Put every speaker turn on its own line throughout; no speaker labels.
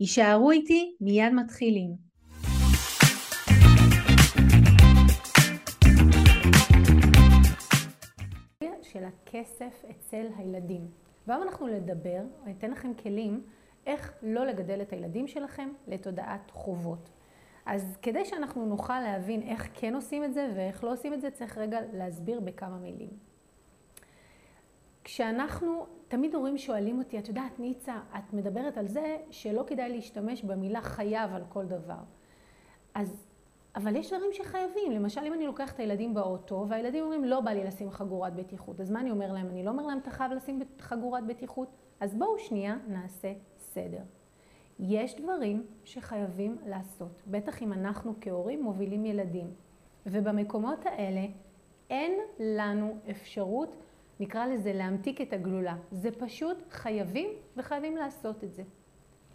יישארו איתי, מיד מתחילים. של הכסף אצל הילדים. והיום אנחנו לדבר, אני אתן לכם כלים איך לא לגדל את הילדים שלכם לתודעת חובות. אז כדי שאנחנו נוכל להבין איך כן עושים את זה ואיך לא עושים את זה, צריך רגע להסביר בכמה מילים. כשאנחנו, תמיד הורים שואלים אותי, את יודעת, ניצה, את מדברת על זה שלא כדאי להשתמש במילה חייב על כל דבר. אז, אבל יש דברים שחייבים. למשל, אם אני לוקח את הילדים באוטו, והילדים אומרים, לא בא לי לשים חגורת בטיחות, אז מה אני אומר להם? אני לא אומר להם, אתה חייב לשים חגורת בטיחות? אז בואו שנייה נעשה סדר. יש דברים שחייבים לעשות, בטח אם אנחנו כהורים מובילים ילדים. ובמקומות האלה אין לנו אפשרות נקרא לזה להמתיק את הגלולה. זה פשוט חייבים וחייבים לעשות את זה.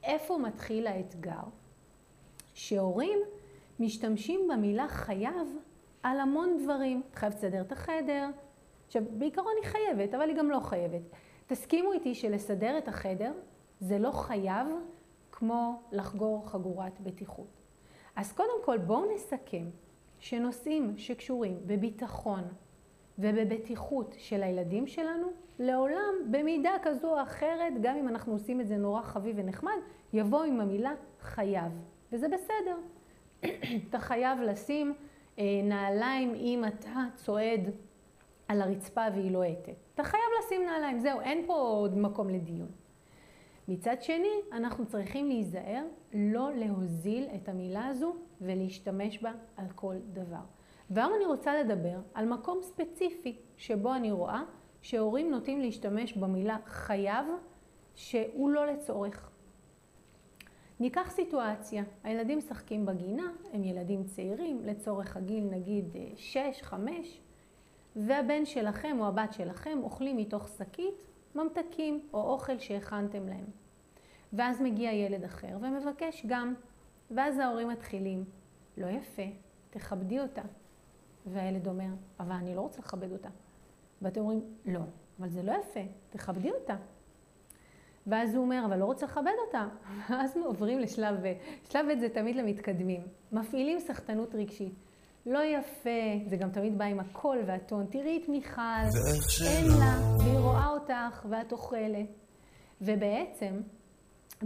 איפה מתחיל האתגר? שהורים משתמשים במילה חייב על המון דברים. חייב לסדר את החדר. עכשיו, בעיקרון היא חייבת, אבל היא גם לא חייבת. תסכימו איתי שלסדר את החדר זה לא חייב כמו לחגור חגורת בטיחות. אז קודם כל בואו נסכם שנושאים שקשורים בביטחון, ובבטיחות של הילדים שלנו, לעולם במידה כזו או אחרת, גם אם אנחנו עושים את זה נורא חביב ונחמד, יבוא עם המילה חייב, וזה בסדר. אתה חייב לשים אה, נעליים אם אתה צועד על הרצפה והיא לוהטת. לא אתה חייב לשים נעליים, זהו, אין פה עוד מקום לדיון. מצד שני, אנחנו צריכים להיזהר לא להוזיל את המילה הזו ולהשתמש בה על כל דבר. והיום אני רוצה לדבר על מקום ספציפי שבו אני רואה שהורים נוטים להשתמש במילה חייב שהוא לא לצורך. ניקח סיטואציה, הילדים משחקים בגינה, הם ילדים צעירים, לצורך הגיל נגיד 6-5, והבן שלכם או הבת שלכם אוכלים מתוך שקית ממתקים או אוכל שהכנתם להם. ואז מגיע ילד אחר ומבקש גם, ואז ההורים מתחילים, לא יפה, תכבדי אותה, והילד אומר, אבל אני לא רוצה לכבד אותה. ואתם אומרים, לא, אבל זה לא יפה, תכבדי אותה. ואז הוא אומר, אבל לא רוצה לכבד אותה. ואז עוברים לשלב ב'. שלב ב' זה תמיד למתקדמים. מפעילים סחטנות רגשית. לא יפה, זה גם תמיד בא עם הקול והטון. תראי את מיכל, אין לה, והיא רואה אותך, ואת אוכלת. ובעצם,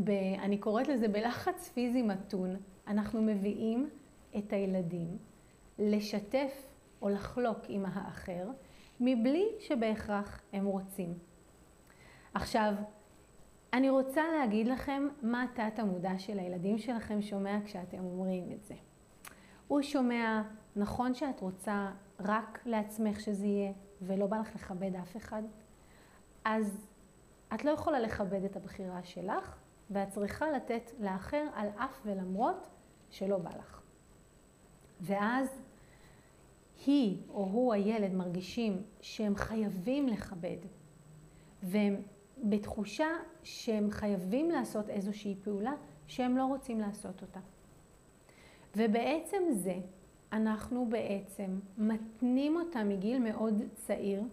ב, אני קוראת לזה בלחץ פיזי מתון, אנחנו מביאים את הילדים לשתף או לחלוק עם האחר, מבלי שבהכרח הם רוצים. עכשיו, אני רוצה להגיד לכם מה תת המודע של הילדים שלכם שומע כשאתם אומרים את זה. הוא שומע, נכון שאת רוצה רק לעצמך שזה יהיה, ולא בא לך לכבד אף אחד? אז את לא יכולה לכבד את הבחירה שלך, ואת צריכה לתת לאחר על אף ולמרות שלא בא לך. ואז היא או הוא הילד מרגישים שהם חייבים לכבד והם בתחושה שהם חייבים לעשות איזושהי פעולה שהם לא רוצים לעשות אותה. ובעצם זה אנחנו בעצם מתנים אותם מגיל מאוד צעיר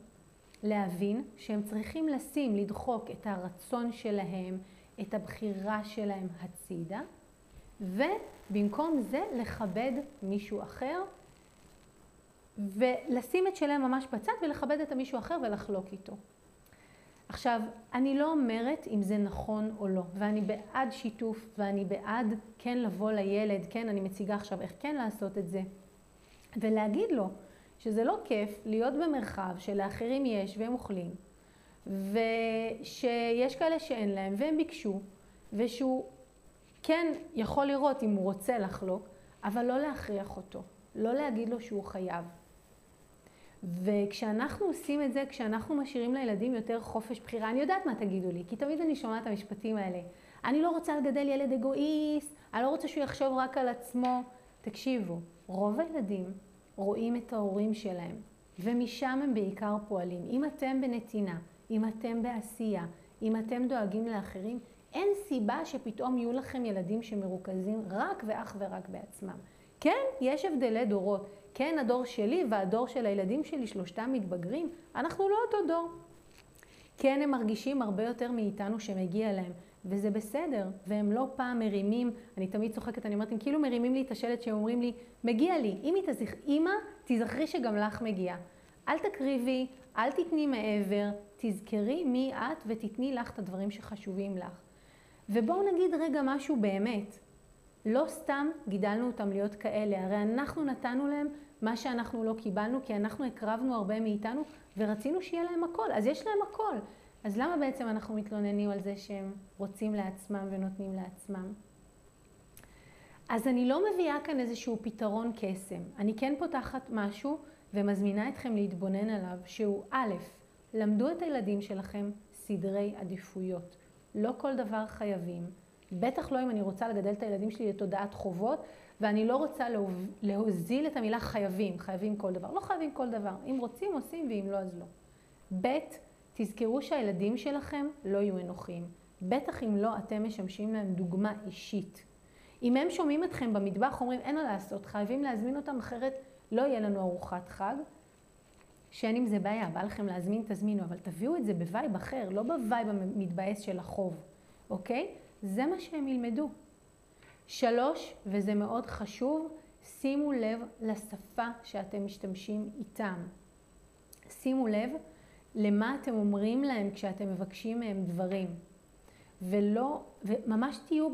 להבין שהם צריכים לשים, לדחוק את הרצון שלהם, את הבחירה שלהם הצידה, ובמקום זה לכבד מישהו אחר ולשים את שלהם ממש בצד ולכבד את המישהו אחר ולחלוק איתו. עכשיו, אני לא אומרת אם זה נכון או לא, ואני בעד שיתוף, ואני בעד כן לבוא לילד, כן, אני מציגה עכשיו איך כן לעשות את זה, ולהגיד לו שזה לא כיף להיות במרחב שלאחרים יש והם אוכלים, ושיש כאלה שאין להם והם ביקשו, ושהוא כן יכול לראות אם הוא רוצה לחלוק, אבל לא להכריח אותו, לא להגיד לו שהוא חייב. וכשאנחנו עושים את זה, כשאנחנו משאירים לילדים יותר חופש בחירה, אני יודעת מה תגידו לי, כי תמיד אני שומעת את המשפטים האלה. אני לא רוצה לגדל ילד אגואיסט, אני לא רוצה שהוא יחשוב רק על עצמו. תקשיבו, רוב הילדים רואים את ההורים שלהם, ומשם הם בעיקר פועלים. אם אתם בנתינה, אם אתם בעשייה, אם אתם דואגים לאחרים, אין סיבה שפתאום יהיו לכם ילדים שמרוכזים רק ואך ורק בעצמם. כן, יש הבדלי דורות. כן, הדור שלי והדור של הילדים שלי, שלושתם מתבגרים, אנחנו לא אותו דור. כן, הם מרגישים הרבה יותר מאיתנו שמגיע להם, וזה בסדר, והם לא פעם מרימים, אני תמיד צוחקת, אני אומרת, הם כאילו מרימים לי את השלט שהם אומרים לי, מגיע לי, אם היא תזכ... אמא, תזכרי שגם לך מגיע. אל תקריבי, אל תתני מעבר, תזכרי מי את ותתני לך את הדברים שחשובים לך. ובואו נגיד רגע משהו באמת. לא סתם גידלנו אותם להיות כאלה, הרי אנחנו נתנו להם מה שאנחנו לא קיבלנו, כי אנחנו הקרבנו הרבה מאיתנו ורצינו שיהיה להם הכל, אז יש להם הכל. אז למה בעצם אנחנו מתלוננים על זה שהם רוצים לעצמם ונותנים לעצמם? אז אני לא מביאה כאן איזשהו פתרון קסם. אני כן פותחת משהו ומזמינה אתכם להתבונן עליו, שהוא א', למדו את הילדים שלכם סדרי עדיפויות. לא כל דבר חייבים. בטח לא אם אני רוצה לגדל את הילדים שלי לתודעת חובות, ואני לא רוצה להוזיל את המילה חייבים, חייבים כל דבר. לא חייבים כל דבר. אם רוצים, עושים, ואם לא, אז לא. ב', תזכרו שהילדים שלכם לא יהיו אנוכיים. בטח אם לא, אתם משמשים להם דוגמה אישית. אם הם שומעים אתכם במטבח, אומרים, אין מה לעשות, חייבים להזמין אותם, אחרת לא יהיה לנו ארוחת חג. שאין עם זה בעיה, בא לכם להזמין, תזמינו, אבל תביאו את זה ב vibe אחר, לא ב vibe המתבאס של החוב, אוקיי? זה מה שהם ילמדו. שלוש, וזה מאוד חשוב, שימו לב לשפה שאתם משתמשים איתם. שימו לב למה אתם אומרים להם כשאתם מבקשים מהם דברים. ולא, וממש תהיו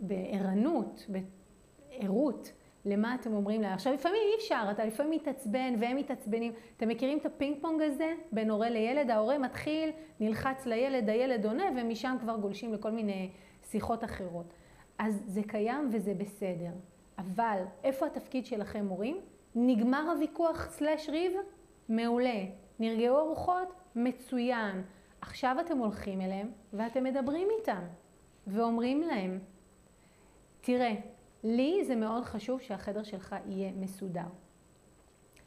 בערנות, בעירות, למה אתם אומרים להם. עכשיו, לפעמים אי אפשר, אתה לפעמים מתעצבן והם מתעצבנים. אתם מכירים את הפינג פונג הזה בין הורה לילד? ההורה מתחיל, נלחץ לילד, הילד עונה, ומשם כבר גולשים לכל מיני שיחות אחרות. אז זה קיים וזה בסדר. אבל איפה התפקיד שלכם הורים? נגמר הוויכוח סלש ריב? מעולה. נרגעו הרוחות? מצוין. עכשיו אתם הולכים אליהם ואתם מדברים איתם ואומרים להם, תראה, לי זה מאוד חשוב שהחדר שלך יהיה מסודר.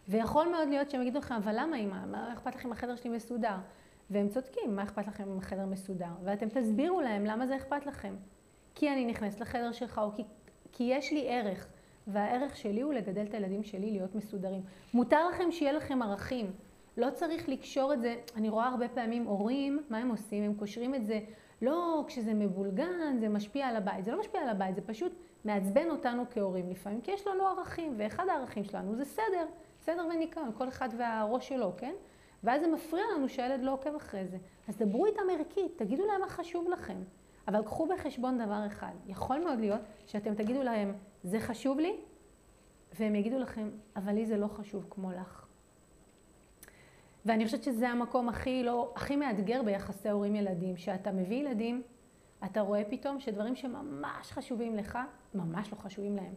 ויכול מאוד להיות שהם יגידו לכם, אבל למה אמא? מה אכפת לכם אם החדר שלי מסודר? והם צודקים, מה אכפת לכם אם החדר מסודר? ואתם תסבירו להם למה זה אכפת לכם. כי אני נכנסת לחדר שלך, או כי, כי יש לי ערך, והערך שלי הוא לגדל את הילדים שלי להיות מסודרים. מותר לכם שיהיה לכם ערכים. לא צריך לקשור את זה, אני רואה הרבה פעמים הורים, מה הם עושים? הם קושרים את זה, לא, כשזה מבולגן, זה משפיע על הבית. זה לא משפיע על הבית, זה פשוט מעצבן אותנו כהורים לפעמים, כי יש לנו ערכים, ואחד הערכים שלנו זה סדר, סדר וניקיון, כל אחד והראש שלו, כן? ואז זה מפריע לנו שהילד לא עוקב אחרי זה. אז דברו איתם ערכית, תגידו להם מה חשוב לכם. אבל קחו בחשבון דבר אחד, יכול מאוד להיות שאתם תגידו להם, זה חשוב לי, והם יגידו לכם, אבל לי זה לא חשוב כמו לך. ואני חושבת שזה המקום הכי, לא, הכי מאתגר ביחסי הורים-ילדים, שאתה מביא ילדים, אתה רואה פתאום שדברים שממש חשובים לך, ממש לא חשובים להם.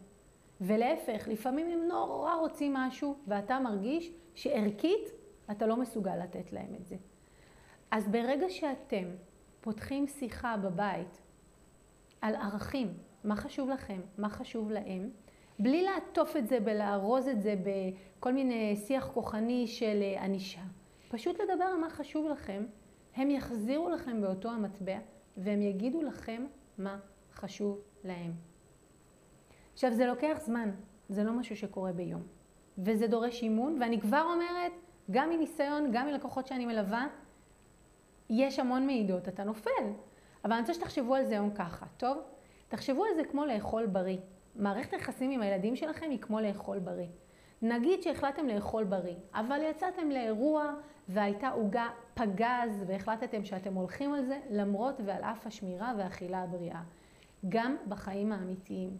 ולהפך, לפעמים הם נורא רוצים משהו, ואתה מרגיש שערכית אתה לא מסוגל לתת להם את זה. אז ברגע שאתם פותחים שיחה בבית על ערכים, מה חשוב לכם, מה חשוב להם, בלי לעטוף את זה ולארוז את זה בכל מיני שיח כוחני של אה, ענישה. פשוט לדבר על מה חשוב לכם, הם יחזירו לכם באותו המטבע והם יגידו לכם מה חשוב להם. עכשיו, זה לוקח זמן, זה לא משהו שקורה ביום. וזה דורש אימון, ואני כבר אומרת, גם מניסיון, גם מלקוחות שאני מלווה, יש המון מעידות, אתה נופל. אבל אני רוצה שתחשבו על זה היום ככה, טוב? תחשבו על זה כמו לאכול בריא. מערכת היחסים עם הילדים שלכם היא כמו לאכול בריא. נגיד שהחלטתם לאכול בריא, אבל יצאתם לאירוע והייתה עוגה פגז והחלטתם שאתם הולכים על זה למרות ועל אף השמירה והאכילה הבריאה. גם בחיים האמיתיים.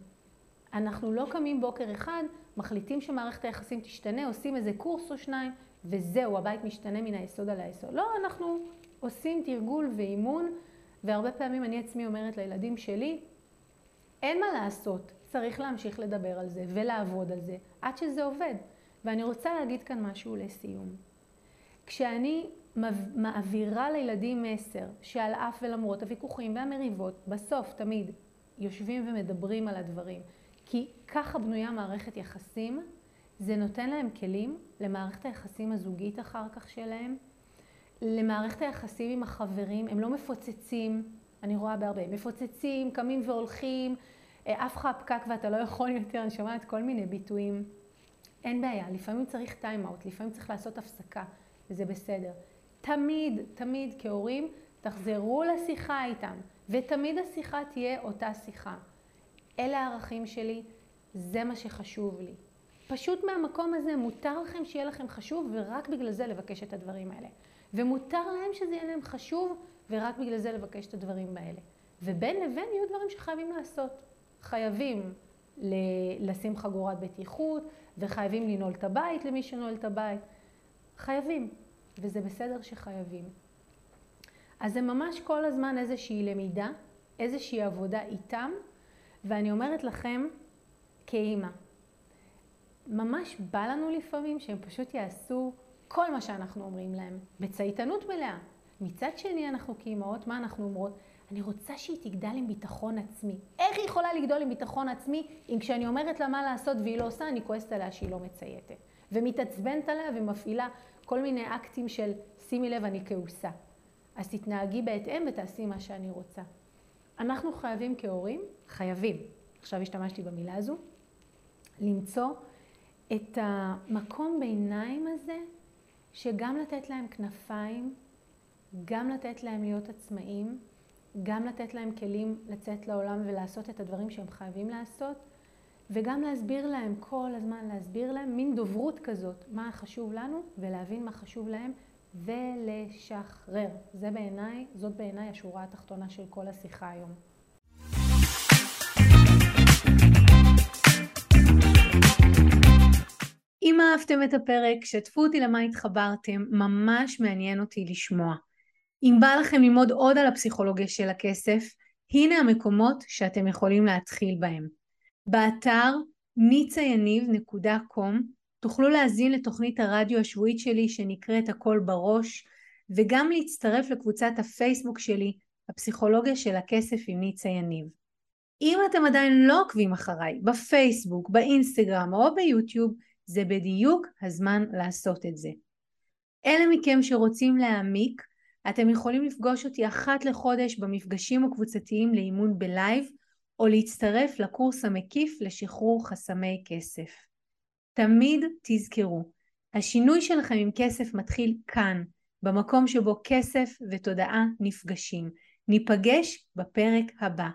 אנחנו לא קמים בוקר אחד, מחליטים שמערכת היחסים תשתנה, עושים איזה קורס או שניים, וזהו, הבית משתנה מן היסוד על היסוד. לא, אנחנו עושים תרגול ואימון, והרבה פעמים אני עצמי אומרת לילדים שלי, אין מה לעשות, צריך להמשיך לדבר על זה ולעבוד על זה, עד שזה עובד. ואני רוצה להגיד כאן משהו לסיום. כשאני מעבירה לילדים מסר שעל אף ולמרות הוויכוחים והמריבות, בסוף תמיד יושבים ומדברים על הדברים. כי ככה בנויה מערכת יחסים, זה נותן להם כלים למערכת היחסים הזוגית אחר כך שלהם, למערכת היחסים עם החברים, הם לא מפוצצים, אני רואה בהרבה, מפוצצים, קמים והולכים, עף לך הפקק ואתה לא יכול יותר, אני שומעת כל מיני ביטויים. אין בעיה, לפעמים צריך טיים-אאוט, לפעמים צריך לעשות הפסקה, וזה בסדר. תמיד, תמיד כהורים, תחזרו לשיחה איתם, ותמיד השיחה תהיה אותה שיחה. אלה הערכים שלי, זה מה שחשוב לי. פשוט מהמקום הזה מותר לכם שיהיה לכם חשוב, ורק בגלל זה לבקש את הדברים האלה. ומותר להם שזה יהיה להם חשוב, ורק בגלל זה לבקש את הדברים האלה. ובין לבין יהיו דברים שחייבים לעשות. חייבים לשים חגורת בטיחות, וחייבים לנעול את הבית למי שנועל את הבית. חייבים, וזה בסדר שחייבים. אז זה ממש כל הזמן איזושהי למידה, איזושהי עבודה איתם, ואני אומרת לכם, כאימא, ממש בא לנו לפעמים שהם פשוט יעשו כל מה שאנחנו אומרים להם, בצייתנות מלאה. מצד שני, אנחנו כאימהות, מה אנחנו אומרות? אני רוצה שהיא תגדל עם ביטחון עצמי. איך היא יכולה לגדול עם ביטחון עצמי אם כשאני אומרת לה מה לעשות והיא לא עושה, אני כועסת עליה שהיא לא מצייתת. ומתעצבנת עליה ומפעילה כל מיני אקטים של שימי לב, אני כעוסה. אז תתנהגי בהתאם ותעשי מה שאני רוצה. אנחנו חייבים כהורים, חייבים, עכשיו השתמשתי במילה הזו, למצוא את המקום ביניים הזה, שגם לתת להם כנפיים, גם לתת להם להיות עצמאים, גם לתת להם כלים לצאת לעולם ולעשות את הדברים שהם חייבים לעשות, וגם להסביר להם כל הזמן, להסביר להם מין דוברות כזאת, מה חשוב לנו ולהבין מה חשוב להם ולשחרר. זה בעיניי, זאת בעיניי השורה התחתונה של כל השיחה היום. אם אהבתם את הפרק, שתפו אותי למה התחברתם, ממש מעניין אותי לשמוע. אם בא לכם ללמוד עוד על הפסיכולוגיה של הכסף, הנה המקומות שאתם יכולים להתחיל בהם. באתר ניצayניב.com תוכלו להזין לתוכנית הרדיו השבועית שלי שנקראת הכל בראש, וגם להצטרף לקבוצת הפייסבוק שלי, הפסיכולוגיה של הכסף עם ניצה יניב. אם אתם עדיין לא עוקבים אחריי בפייסבוק, באינסטגרם או ביוטיוב, זה בדיוק הזמן לעשות את זה. אלה מכם שרוצים להעמיק, אתם יכולים לפגוש אותי אחת לחודש במפגשים הקבוצתיים לאימון בלייב, או להצטרף לקורס המקיף לשחרור חסמי כסף. תמיד תזכרו, השינוי שלכם עם כסף מתחיל כאן, במקום שבו כסף ותודעה נפגשים. ניפגש בפרק הבא.